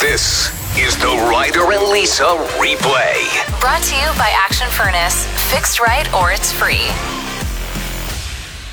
This is the Ryder and Lisa replay. Brought to you by Action Furnace. Fixed right or it's free.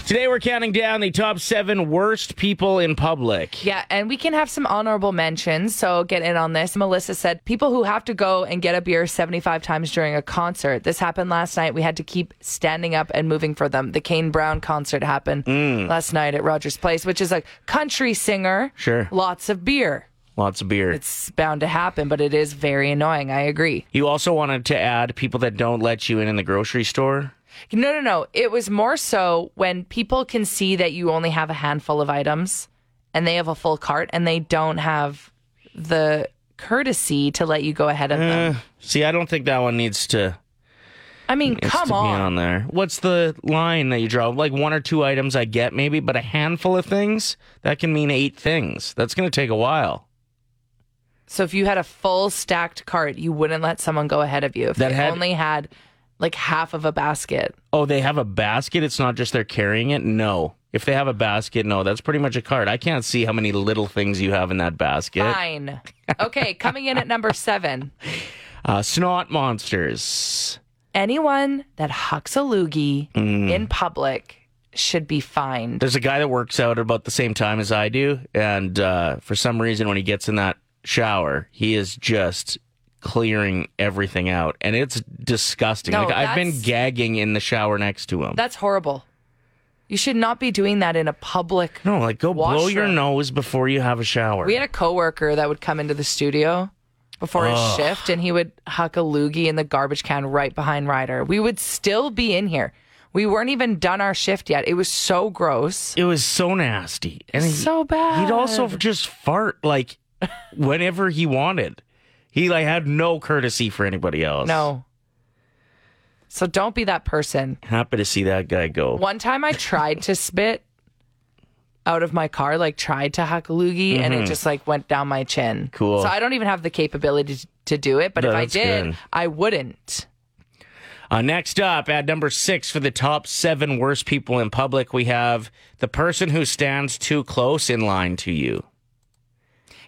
Today we're counting down the top seven worst people in public. Yeah, and we can have some honorable mentions. So get in on this. Melissa said people who have to go and get a beer 75 times during a concert. This happened last night. We had to keep standing up and moving for them. The Kane Brown concert happened mm. last night at Rogers Place, which is a country singer. Sure. Lots of beer. Lots of beer. It's bound to happen, but it is very annoying. I agree. you also wanted to add people that don't let you in in the grocery store. No, no, no. It was more so when people can see that you only have a handful of items and they have a full cart and they don't have the courtesy to let you go ahead of them. Eh, see, I don't think that one needs to, I mean, needs come to on. be on there. What's the line that you draw? Like one or two items I get maybe, but a handful of things that can mean eight things. That's going to take a while. So if you had a full stacked cart, you wouldn't let someone go ahead of you. If That they had- only had like half of a basket. Oh, they have a basket. It's not just they're carrying it. No. If they have a basket, no, that's pretty much a cart. I can't see how many little things you have in that basket. Fine. Okay, coming in at number seven. Uh, snot monsters. Anyone that hucks a loogie Mm. in public should be fined. There's a guy that works out at about the same time as I do, and uh, for some reason, when he gets in that shower, he is just clearing everything out, and it's disgusting. No, like I've been gagging in the shower next to him. That's horrible. You should not be doing that in a public. no, like go blow your nose before you have a shower. We had a coworker that would come into the studio before his shift and he would huck a loogie in the garbage can right behind Ryder. We would still be in here. We weren't even done our shift yet. It was so gross. it was so nasty, and he, So bad. He'd also just fart like whenever he wanted. He like had no courtesy for anybody else. No. So don't be that person. Happy to see that guy go. One time I tried to spit out of my car, like tried to huck a loogie, and it just like went down my chin. Mm-hmm. Cool. So I don't even have the capability to, do it, but if I did, good. I wouldn't. Uh, next up, at number six for the top seven worst people in public, we have the person who stands too close in line to you.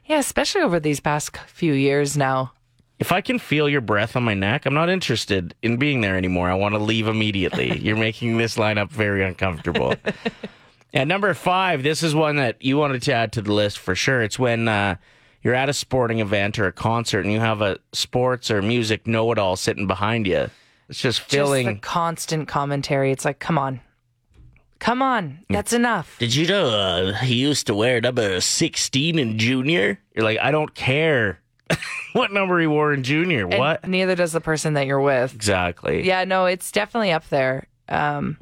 Yeah, especially over these past few years now. If I can feel your breath on my neck, I'm not interested in being there anymore. I want to leave immediately. You're making this lineup very uncomfortable. At number five, this is one that you wanted to add to the list for sure. It's when uh, you're at a sporting event or a concert and you have a sports or music know it all sitting behind you. It's just filling. Just the constant commentary. It's like, come on. Come on. That's enough. Did you know uh, he used to wear number 16 in junior? You're like, I don't care what number he wore in junior. And what? Neither does the person that you're with. Exactly. Yeah, no, it's definitely up there. Um,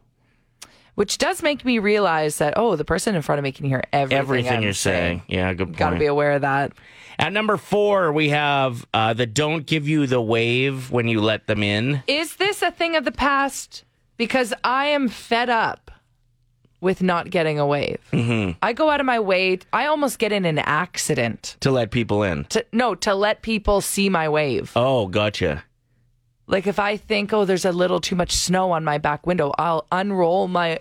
which does make me realize that, oh, the person in front of me can hear everything, Everything you're saying. Yeah, good Got to be aware of that. At number four, we have uh, the don't give you the wave when you let them in. Is this a thing of the past? Because I am fed up with not getting a wave. Mm-hmm. I go out of my way. I almost get in an accident To let people in. to no to let people see my wave. Oh, gotcha. Like if I think, oh, there's a little too much snow on my back window, I'll unroll my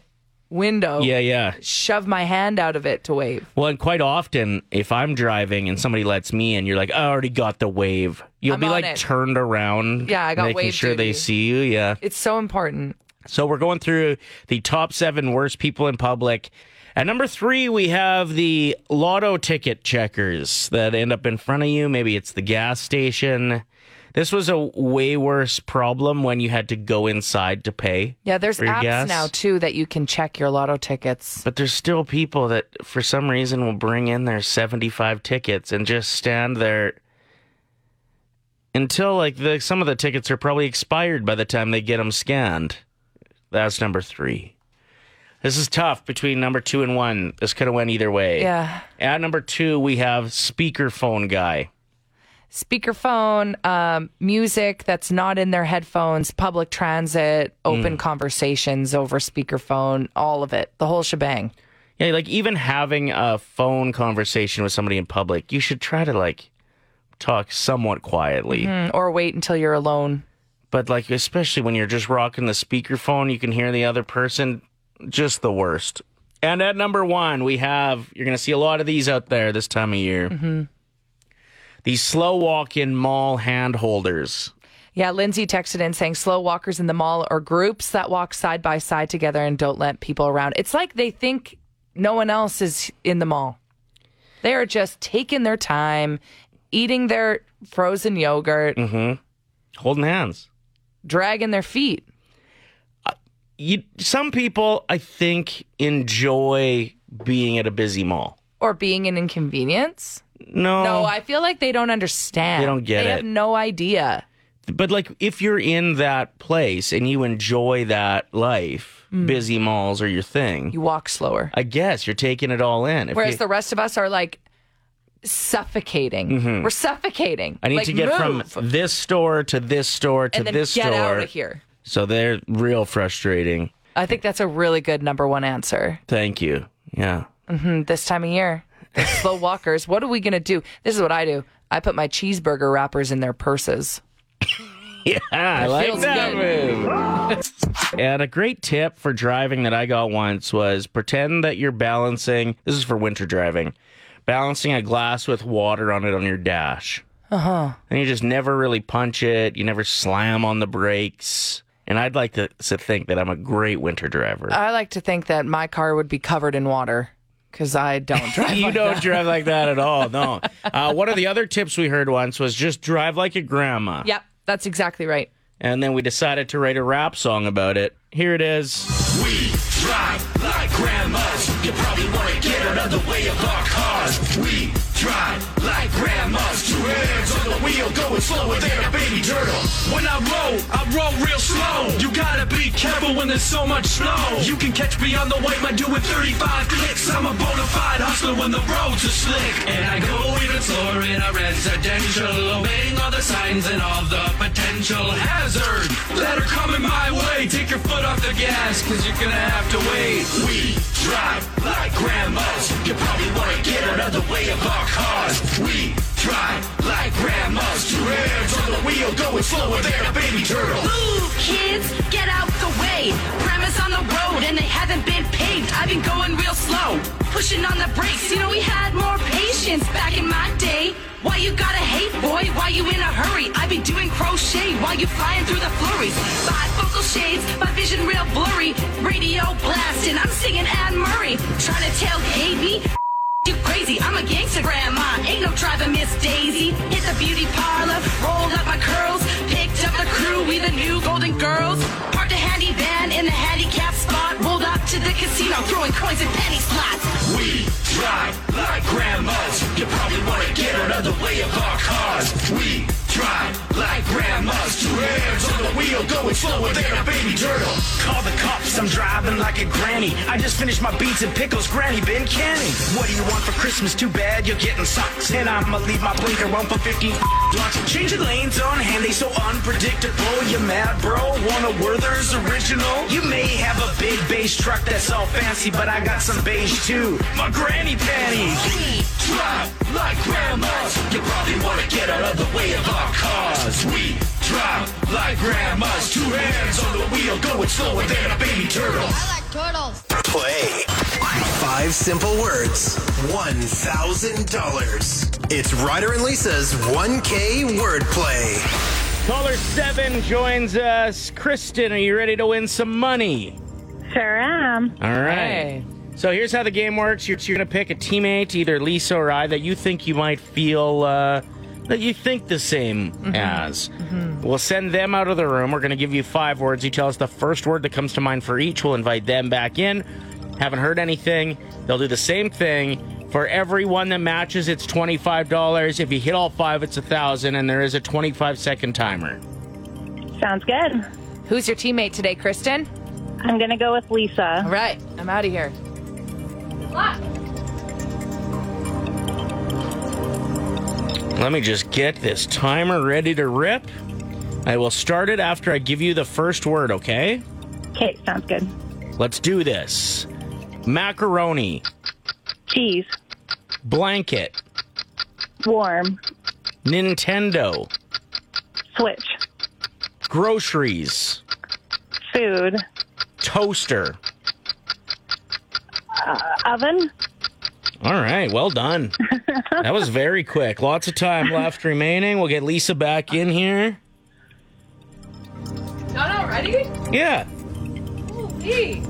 window, Yeah, yeah. shove my hand out of it to wave. Well, and quite often, if I'm driving and somebody lets me in, you're like, I already got the wave. You'll I'm be like it. turned around. Yeah, I got wave. making wave sure they see you. Yeah. It's so important. So we're going through the top seven worst people in public. At number three, we have the lotto ticket checkers that end up in front of you. Maybe it's the gas station. This was a way worse problem when you had to go inside to pay. Yeah, there's apps gas. now too that you can check your lotto tickets. But there's still people that, for some reason, will bring in their 75 tickets and just stand there until like the some of the tickets are probably expired by the time they get them scanned. That's number three. This is tough between number two and one. This could have went either way. Yeah. At number two, we have speakerphone guy. Speakerphone, um, music that's not in their headphones, public transit, open Mm. conversations over speakerphone, all of it, the whole shebang. Yeah, like even having a phone conversation with somebody in public, you should try to like talk somewhat quietly. Mm, Or wait until you're alone. But like especially when you're just rocking the speakerphone, you can hear the other person. Just the worst. And at number one, we have you're going to see a lot of these out there this time of year. Mm-hmm. These slow walk in mall hand holders. Yeah, Lindsay texted in saying slow walkers in the mall are groups that walk side by side together and don't let people around. It's like they think no one else is in the mall. They are just taking their time, eating their frozen yogurt, mm-hmm. Holding hands. Dragging their feet. You, some people, I think, enjoy being at a busy mall. Or being an inconvenience. No, No, I feel like they don't understand. They don't get They it. They have no idea. but like if you're in that place and you enjoy that life, busy malls are your thing. Mm. You walk slower. I guess you're taking it all in. If Whereas you- the rest of us are like suffocating. We're suffocating. Mm-hmm. I need Like, to get move. from this store to this store to this get store. out of here. So they're real frustrating. I think that's a really good number one answer. Thank you. Yeah. Mm, This time of year, slow walkers. What are we gonna do? This is what I do. I put my cheeseburger wrappers in their purses. Yeah, I like that move. and a great tip for driving that I got once was pretend that you're balancing. This is for winter driving. Balancing a glass with water on it on your dash. Uh huh. And you just never really punch it. You never slam on the brakes. And I'd like to, to think that I'm a great winter driver. I like to think that my car would be covered in water because I don't drive. you like don't that. drive like that at all. No. Uh, one of the other tips we heard once was just drive like a grandma. Yep, that's exactly right. And then we decided to write a rap song about it. Here it is. We drive like grandmas. You probably want to get out of the way of our cars. We drive like grandmas. Two hands on the wheel, going slower than a baby turtle. When I roll, I roll real slow. You gotta be careful when there's so much snow. You can catch me on the way, my doing 35 clicks. I'm a bona fide hustler when the roads are slick. And I go even slower in a residential, obeying all the signs and all the potential hazard that are coming my way. Take your foot off the gas, cause you're gonna have to wait. We drive like grandmas. You probably wanna get out of the way of our cars. We drive like grandmas. Two hands on the wheel, going slower than a baby turtle. Move, kids, get out the way. Grandma's on the road and they haven't been paved. I've been going real slow, pushing on the brakes. You know, we had more patience back in my day. Why you gotta hate, boy? Why you in a hurry? I be doing crochet while you flying through the flurries. Shades, my vision real blurry. Radio blasting, I'm singing Anne Murray. Trying to tailgate me? You crazy, I'm a gangster grandma. Ain't no driving Miss Daisy. Hit the beauty parlor, rolled up my curls, picked up the crew, we the new golden girls. Parked a handy van in the handicap spot, rolled up to the casino, throwing coins and penny slots. We drive like grandmas. You probably wanna get out of the way of our cars. We drive like grandmas. Two hands on the wheel, going slower than a baby turtle. Call the cops, I'm driving like a granny. I just finished my beans and pickles, granny been canning. What do you want for Christmas? Too bad you're getting socks. And I'ma leave my blinker on for 15 blocks. Changing lanes on hand, they so unpredictable. You mad, bro? Want a Werther's original? You may have a big bass truck that's all fancy, but I got some beige too. My granny panties. We drive like grandmas. You probably wanna get out of the way of our cars. We drive like grandmas. Two hands on the wheel, going slower than a baby turtle. I like turtles. Play. Five simple words. $1,000. It's Ryder and Lisa's 1K wordplay. Caller 7 joins us. Kristen, are you ready to win some money? Sure am. All right. Hey. So here's how the game works. You're, you're going to pick a teammate, either Lisa or I, that you think you might feel uh, that you think the same as. We'll send them out of the room. We're going to give you five words. You tell us the first word that comes to mind for each. We'll invite them back in. Haven't heard anything. They'll do the same thing. For every one that matches, it's twenty-five dollars. If you hit all five, it's a thousand, and there is a twenty-five second timer. Sounds good. Who's your teammate today, Kristen? I'm going to go with Lisa. All right, I'm out of here. Let me just get this timer ready to rip. I will start it after I give you the first word, okay? Okay, sounds good. Let's do this. Macaroni, Cheese. blanket, Warm. Nintendo, Switch. groceries, Food. toaster, Oven. All right, well done. that was very quick. Lots of time left remaining. We'll get Lisa back in here. No, already? ready? Yeah, Hey.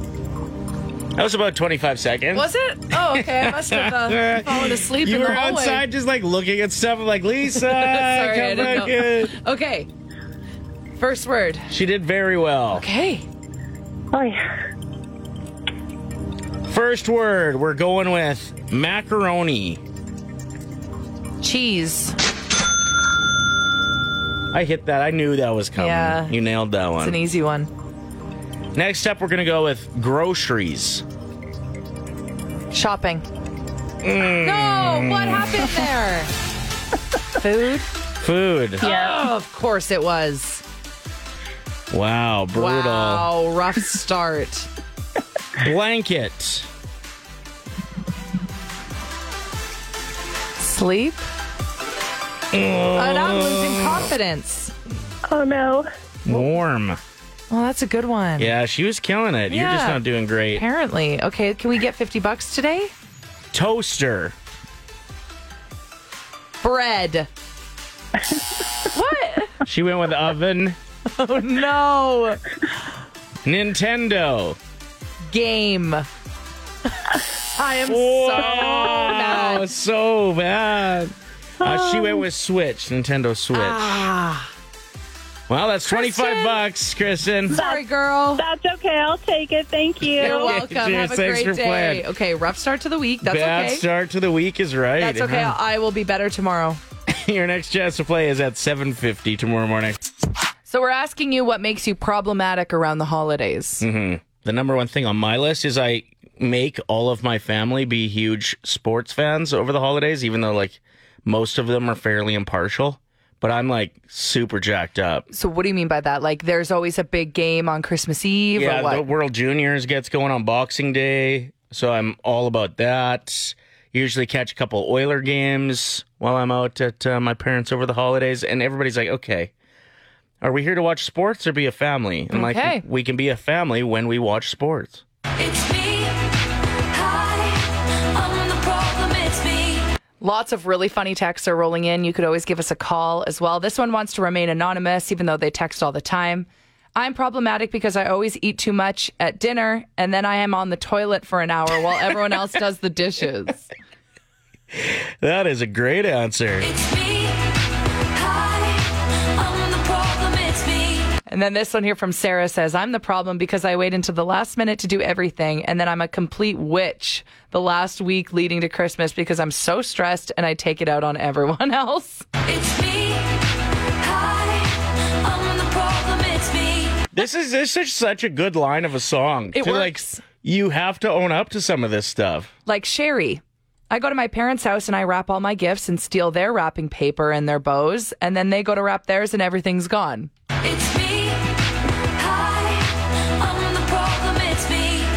that was about 25 seconds. Was it? Oh, okay. I must have uh, fallen asleep you in were the hallway. outside just like looking at stuff. I'm like, Lisa, Sorry, I come didn't back know. in. Okay. First word. She did very well. Okay. Oh, yeah. First word, we're going with macaroni. Cheese. I hit that. I knew that was coming. Yeah. You nailed that one. It's an easy one. Next up, we're going to go with groceries. Shopping. Mm. No, what happened there? Food? Food. Oh, of course it was. Wow, brutal. Wow, rough start. Blanket. Sleep? And I'm losing confidence. Oh, no. Warm. Well, that's a good one. Yeah, she was killing it. You're just Yeah. not doing great. Apparently. Okay, can we get 50 bucks today? Toaster. Bread. what? She went with oven. Oh, no. Nintendo. Game. I am so Wow, mad. so bad. Uh, she went with Switch, Nintendo Switch. Ah, well, that's 25 bucks, Kristen. sorry, girl. That's okay. I'll take it. Thank you. You're welcome. Cheers. Have a Thanks great day. playing. Okay, rough start to the week. That's Bad okay. start to the week is right. That's okay. huh? I will be better tomorrow. Your next chance to play is at 7.50 tomorrow morning. So we're asking you what makes you problematic around the holidays. The number one thing on my list is I make all of my family be huge sports fans over the holidays, even though like most of them are fairly impartial. But I'm like super jacked up. So what do you mean by that? Like there's always a big game on Christmas Eve Yeah, or what? the World Juniors gets going on Boxing Day, so I'm all about that. Usually catch a couple Oiler games while I'm out at uh, my parents over the holidays, and everybody's like, "Okay, are we here to watch sports or be a family?" And Okay. like, we can be a family when we watch sports. Lots of really funny texts are rolling in. You could always give us a call as well. This one wants to remain anonymous, even though they text all the time. I'm problematic because I always eat too much at dinner and then I am on the toilet for an hour while everyone else does the dishes. That is a great answer. And then this one here from Sarah says, I'm the problem because I wait until the last minute to do everything. And then I'm a complete witch the last week leading to Christmas because I'm so stressed and I take it out on everyone else. It's me. Hi, I'm the problem. It's me. This is this is such a good line of a song. It To, works. Like, you have to own up to some of this stuff. Like Sherry. I go to my parents' house and I wrap all my gifts and steal their wrapping paper and their bows. And then they go to wrap theirs and everything's gone. It's me.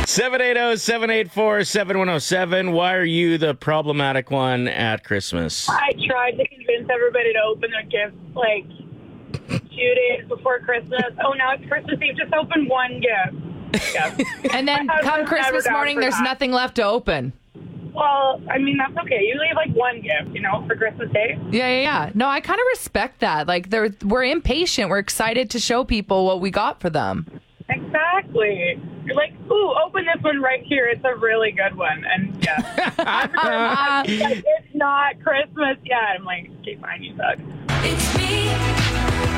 780-784-7107. Why are you the problematic one at Christmas? I tried to convince everybody to open their gifts like two days before Christmas. Oh, now it's Christmas Eve. Just open one gift. Yeah. And then come Christmas morning, there's that. nothing left to open. well, I mean that's okay. You leave like one gift, you know, for Christmas Day. Yeah, yeah, yeah. No, I kind of respect that. Like, they're we're impatient. We're excited to show people what we got for them. Exactly. You're like, ooh, open this one right here. It's a really good one. And yeah, Uh, like, it's not Christmas yet. I'm like, okay, fine, you suck. It's me.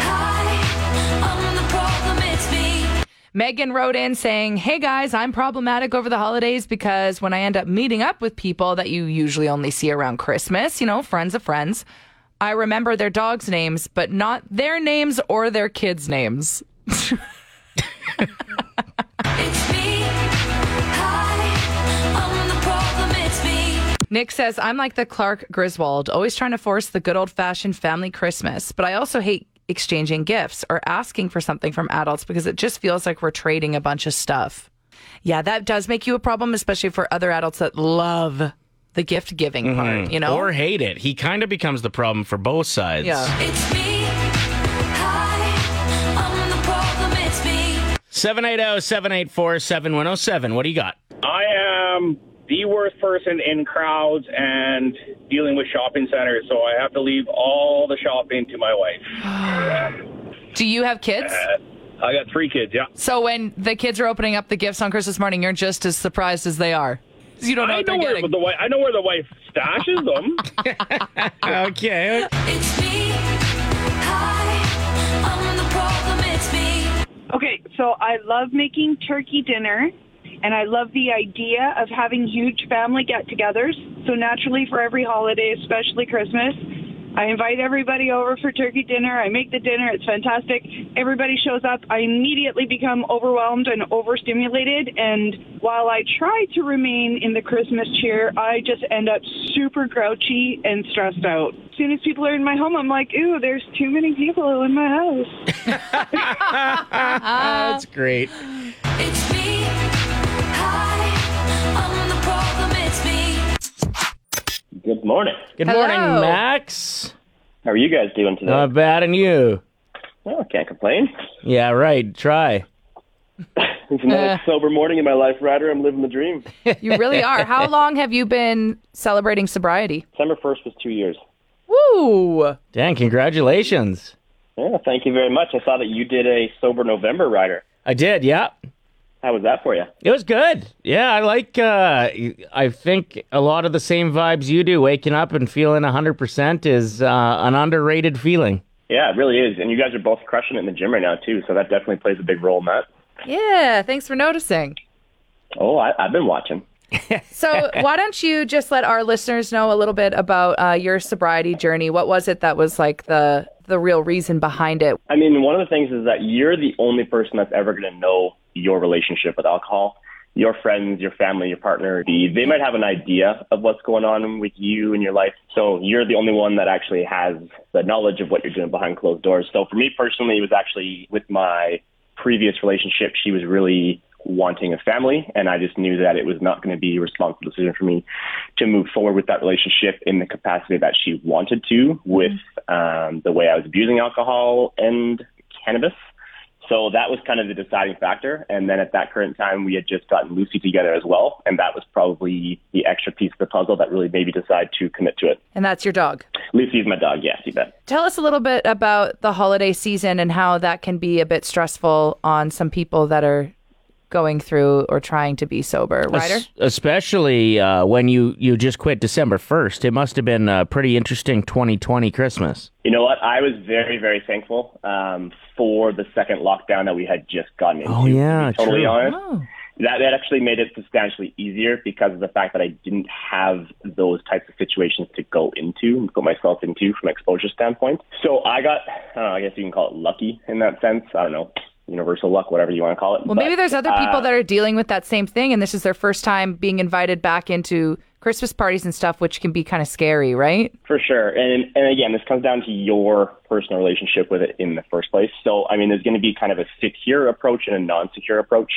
Hi, I'm the problem. It's me. Megan wrote in saying, Hey guys, I'm problematic over the holidays because when I end up meeting up with people that you usually only see around Christmas, you know, friends of friends, I remember their dogs' names, but not their names or their kids' names. Nick says, I'm like the Clark Griswold, always trying to force the good old fashioned family Christmas, but I also hate exchanging gifts or asking for something from adults because it just feels like we're trading a bunch of stuff. Yeah, that does make you a problem, especially for other adults that love the gift giving mm-hmm. part, you know? Or hate it. He kind of becomes the problem for both sides. yeah. 780 784 7107. What do you got? I am the worst person in crowds and dealing with shopping centers, so I have to leave all the shopping to my wife. do you have kids? Uh, I got three kids, yeah. So when the kids are opening up the gifts on Christmas morning, you're just as surprised as they are. You don't know, I know where getting. the wife. I know where the wife stashes them. okay. Okay, so I love making turkey dinner, and I love the idea of having huge family get togethers. So, naturally, for every holiday, especially Christmas, I invite everybody over for turkey dinner. I make the dinner, it's fantastic. Everybody shows up. I immediately become overwhelmed and overstimulated. And while I try to remain in the Christmas cheer, I just end up super grouchy and stressed out. As soon as people are in my home, I'm like, ooh, there's too many people in my house. That's great. Good morning. Good Hello. morning, Max. How are you guys doing today? Not bad, and you? oh, can't complain. Yeah, right. Try. It's another eh. sober morning in my life, Ryder. I'm living the dream. You really are. How long have you been celebrating sobriety? December 1st was two years. Woo! Dan, congratulations. Yeah, thank you very much. I saw that you did a sober November, Ryder. I did. Yeah. How was that for you? It was good. Yeah, I like. Uh, I think a lot of the same vibes you do. Waking up and feeling hundred percent is uh, an underrated feeling. Yeah, it really is. And you guys are both crushing it in the gym right now, too. So that definitely plays a big role in that. Yeah, thanks for noticing. Oh, I, I've been watching. So, why don't you just let our listeners know a little bit about uh, your sobriety journey? What was it that was like the the real reason behind it? I mean, one of the things is that you're the only person that's ever going to know your relationship with alcohol. Your friends, your family, your partner, the- they might have an idea of what's going on with you in your life. So you're the only one that actually has the knowledge of what you're doing behind closed doors. So for me personally, it was actually with my previous relationship, she was really wanting a family, and I just knew that it was not going to be a responsible decision for me to move forward with that relationship in the capacity that she wanted to with um, the way I was abusing alcohol and cannabis. So that was kind of the deciding factor. And then at that current time, we had just gotten Lucy together as well. And that was probably the extra piece of the puzzle that really made me decide to commit to it. And that's your dog. Lucy is my dog, yes, you bet. Tell us a little bit about the holiday season and how that can be a bit stressful on some people that are going through or trying to be sober. Ryder? Es- especially uh, when you you just quit December first. It must have been a pretty interesting 2020 Christmas. You know what? I was very, very thankful um, for the second lockdown that we had just gotten into. Oh, yeah, to be totally true. honest. Oh. That, that actually made it substantially easier because of the fact that I didn't have those types of situations to go into, and put myself into from an exposure standpoint. So I got, I don't know, I guess you can call it lucky in that sense. I don't know, universal luck, whatever you want to call it. Well, But, maybe there's other people uh, that are dealing with that same thing, and this is their first time being invited back into Christmas parties and stuff, which can be kind of scary, right? For sure. And and again, this comes down to your personal relationship with it in the first place. So, I mean, there's going to be kind of a secure approach and a non-secure approach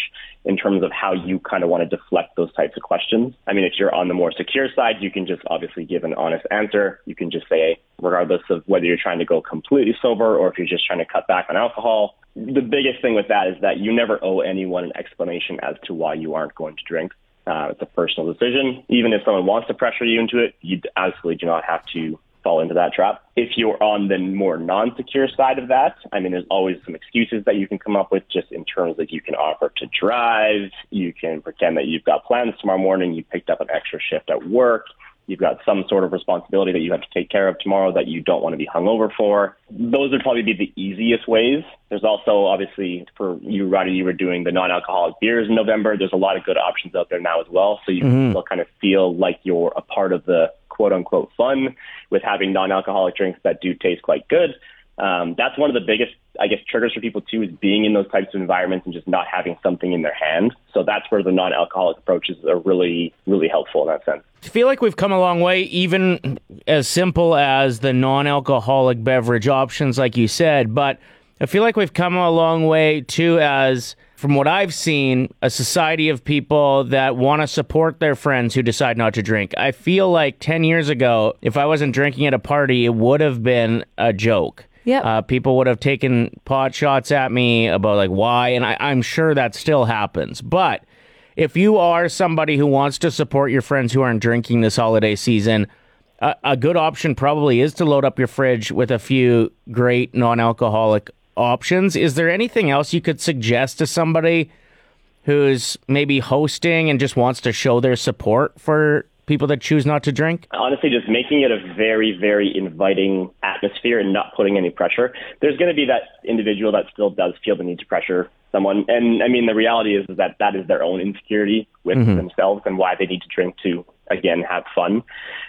in terms of how you kind of want to deflect those types of questions. I mean, if you're on the more secure side, you can just obviously give an honest answer. You can just say, regardless of whether you're trying to go completely sober or if you're just trying to cut back on alcohol. The biggest thing with that is that you never owe anyone an explanation as to why you aren't going to drink. Uh, it's a personal decision. Even if someone wants to pressure you into it, you absolutely do not have to fall into that trap. If you're on the more non-secure side of that, I mean, there's always some excuses that you can come up with just in terms of you can offer to drive, you can pretend that you've got plans tomorrow morning, you picked up an extra shift at work, you've got some sort of responsibility that you have to take care of tomorrow that you don't want to be hungover for. Those would probably be the easiest ways. There's also obviously for you, Roddy, you were doing the non-alcoholic beers in November. There's a lot of good options out there now as well. So you can still kind of feel like you're a part of the quote unquote fun with having non-alcoholic drinks that do taste quite good. Um, that's one of the biggest, I guess, triggers for people too is being in those types of environments and just not having something in their hand. So that's where the non-alcoholic approaches are really, really helpful in that sense. I feel like we've come a long way, even as simple as the non-alcoholic beverage options, like you said. But I feel like we've come a long way too, as from what I've seen, a society of people that want to support their friends who decide not to drink. I feel like ten years ago, if I wasn't drinking at a party, it would have been a joke. Yep. Uh, people would have taken pot shots at me about like why, and I, I'm sure that still happens. But if you are somebody who wants to support your friends who aren't drinking this holiday season, a, a good option probably is to load up your fridge with a few great non-alcoholic options. Is there anything else you could suggest to somebody who's maybe hosting and just wants to show their support for people that choose not to drink? honestly just making it a very very inviting atmosphere and not putting any pressure. There's going to be that individual that still does feel the need to pressure someone. And i mean the reality is, is that that is their own insecurity with Mhm. themselves and why they need to drink to again have fun.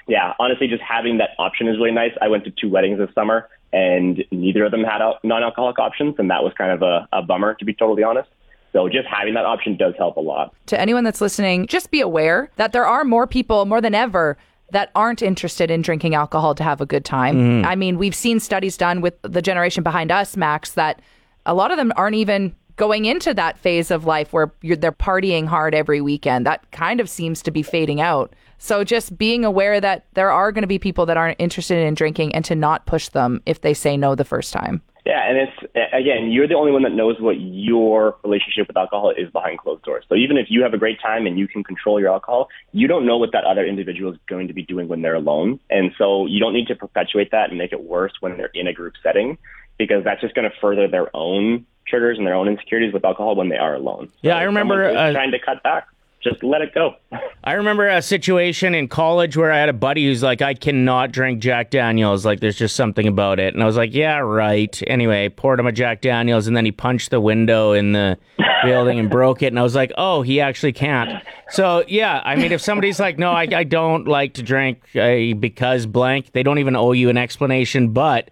Yeah honestly just having that option is really nice. I went to two weddings this summer and neither of them had al- non-alcoholic options and that was kind of a, a bummer to be totally honest so just having that option does help a lot To anyone that's listening, just be aware that there are more people, more than ever, that aren't interested in drinking alcohol to have a good time. Mhm. I mean, we've seen studies done with the generation behind us, Max, that a lot of them aren't even going into that phase of life where you're, they're partying hard every weekend. That kind of seems to be fading out. So just being aware that there are going to be people that aren't interested in drinking and to not push them if they say no the first time. Yeah, and it's again, you're the only one that knows what your relationship with alcohol is behind closed doors. So even if you have a great time and you can control your alcohol, you don't know what that other individual is going to be doing when they're alone. And so you don't need to perpetuate that and make it worse when they're in a group setting because that's just going to further their own triggers and their own insecurities with alcohol when they are alone. Yeah, I remember, uh, trying to cut back. Just let it go. I remember a situation in college where I had a buddy who's like, I cannot drink Jack Daniels. Like, there's just something about it. And I was like, yeah, right. Anyway, poured him a Jack Daniels, and then he punched the window in the building and broke it. And I was like, oh, he actually can't. So, yeah, I mean, if somebody's like, no, I, I don't like to drink uh, because blank, they don't even owe you an explanation. But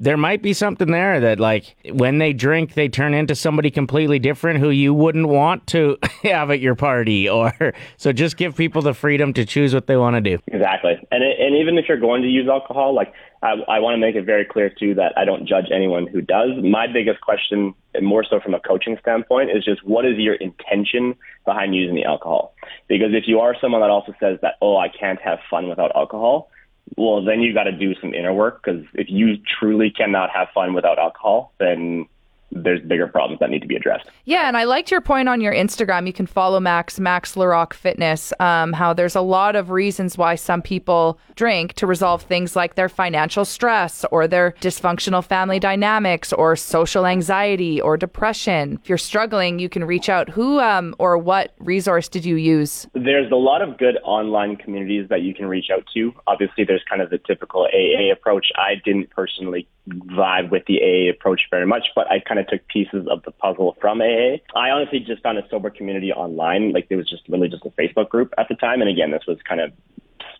there might be something there that like when they drink they turn into somebody completely different who you wouldn't want to have at your party or so just give people the freedom to choose what they want to do Exactly, and it, and even if you're going to use alcohol, like I, I want to make it very clear too that I don't judge anyone who does. My biggest question, and more so from a coaching standpoint, is just what is your intention behind using the alcohol? Because if you are someone that also says that oh I can't have fun without alcohol, well then you got to do some inner work because if you truly cannot have fun without alcohol, then there's bigger problems that need to be addressed. Yeah, and I liked your point on your Instagram. You can follow Max, Max Larock Fitness, um, how there's a lot of reasons why some people drink to resolve things like their financial stress or their dysfunctional family dynamics or social anxiety or depression. If you're struggling, you can reach out. Who um, or what resource did you use? There's a lot of good online communities that you can reach out to. Obviously, there's kind of the typical AA approach. I didn't personally vibe with the AA approach very much, but I kind of took pieces of the puzzle from AA. I honestly just found a sober community online. Like, there was just literally just a Facebook group at the time. And again, this was kind of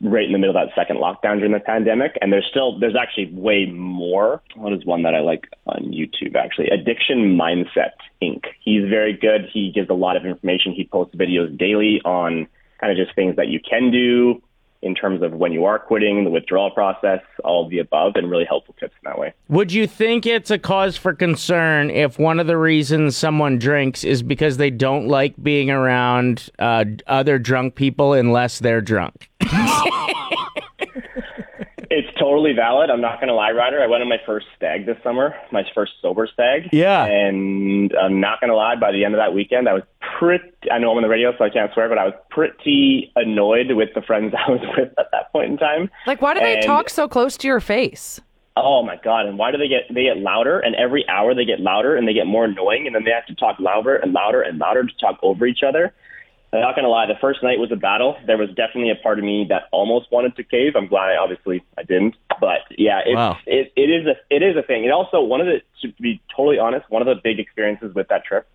right in the middle of that second lockdown during the pandemic. And there's still, there's actually way more. What is one that I like on YouTube, actually? Addiction Mindset Inc. He's very good. He gives a lot of information. He posts videos daily on kind of just things that you can do in terms of when you are quitting, the withdrawal process, all of the above, and really helpful tips in that way. would you think it's a cause for concern if one of the reasons someone drinks is because they don't like being around uh, other drunk people unless they're drunk It's totally valid. I'm not going to lie, Ryder. I went on my first stag this summer, my first sober stag. Yeah. And I'm not going to lie, by the end of that weekend, I was pretty, I know I'm on the radio, so I can't swear, but I was pretty annoyed with the friends I was with at that point in time. Like, why do they And- talk so close to your face? Oh my god! And why do they get they get louder? And every hour they get louder, and they get more annoying, and then they have to talk louder and louder and louder to talk over each other. I'm not gonna lie, the first night was a battle. There was definitely a part of me that almost wanted to cave. I'm glad I obviously I didn't. But yeah, it's, Wow. it it is a it is a thing. And also one of the to be totally honest, one of the big experiences with that trip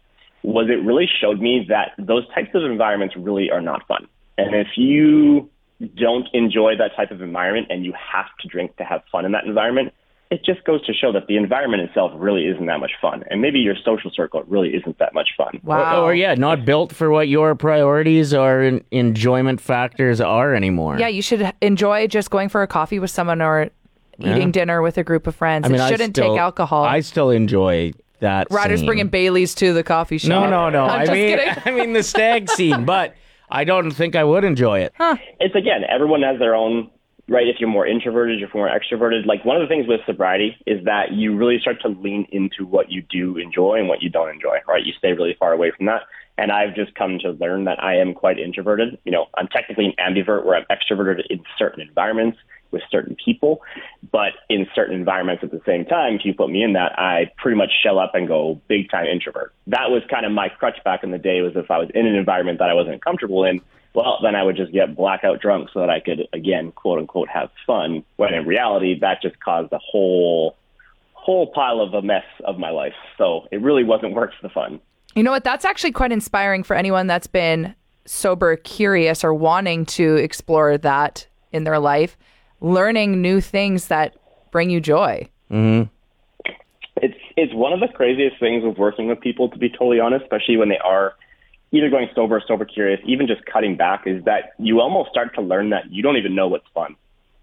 was it really showed me that those types of environments really are not fun. And if you don't enjoy that type of environment and you have to drink to have fun in that environment, it just goes to show that the environment itself really isn't that much fun. And maybe your social circle really isn't that much fun. Or, or yeah, not built for what your priorities or enjoyment factors are anymore. Yeah, you should enjoy just going for a coffee with someone or eating Yeah. dinner with a group of friends. I mean, it shouldn't still- take alcohol. I still enjoy that. Ryder's scene. bringing Bailey's to the coffee shop. No, no, no. I'm I just mean, kidding. I mean the stag scene, but I don't think I would enjoy it. Huh. It's again, everyone has their own right? If you're more introverted, if you're more extroverted. Like one of the things with sobriety is that you really start to lean into what you do enjoy and what you don't enjoy, right? You stay really far away from that. And I've just come to learn that I am quite introverted. You know, I'm technically an ambivert where I'm extroverted in certain environments with certain people, but in certain environments at the same time, if you put me in that, I pretty much shell up and go big time introvert. That was kind of my crutch back in the day was if I was in an environment that I wasn't comfortable in, well, then I would just get blackout drunk so that I could, again, quote unquote, have fun. When in reality, that just caused a whole, whole pile of a mess of my life. So it really wasn't worth the fun. You know what? That's actually quite inspiring for anyone that's been sober curious or wanting to explore that in their life, learning new things that bring you joy. Mm-hmm. It's it's one of the craziest things with working with people, to be totally honest, especially when they are either going sober, or sober curious, even just cutting back, is that you almost start to learn that you don't even know what's fun.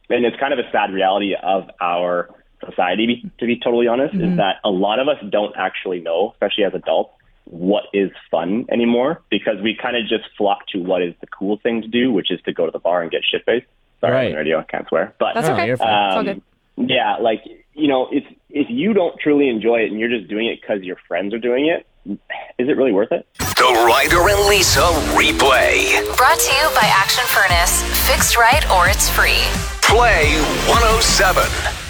And it's kind of a sad reality of our society, to be totally honest, Mhm. is that a lot of us don't actually know, especially as adults, what is fun anymore because we kind of just flock to what is the cool thing to do, which is to go to the bar and get shit faced. Sorry, Right. on the radio, I can't swear. But That's okay. you're. It's all um, good. yeah, like you know, if if you don't truly enjoy it and you're just doing it because your friends are doing it, is it really worth it? The Ryder and Lisa replay. Brought to you by Action Furnace. Fixed right or it's free. Play 107.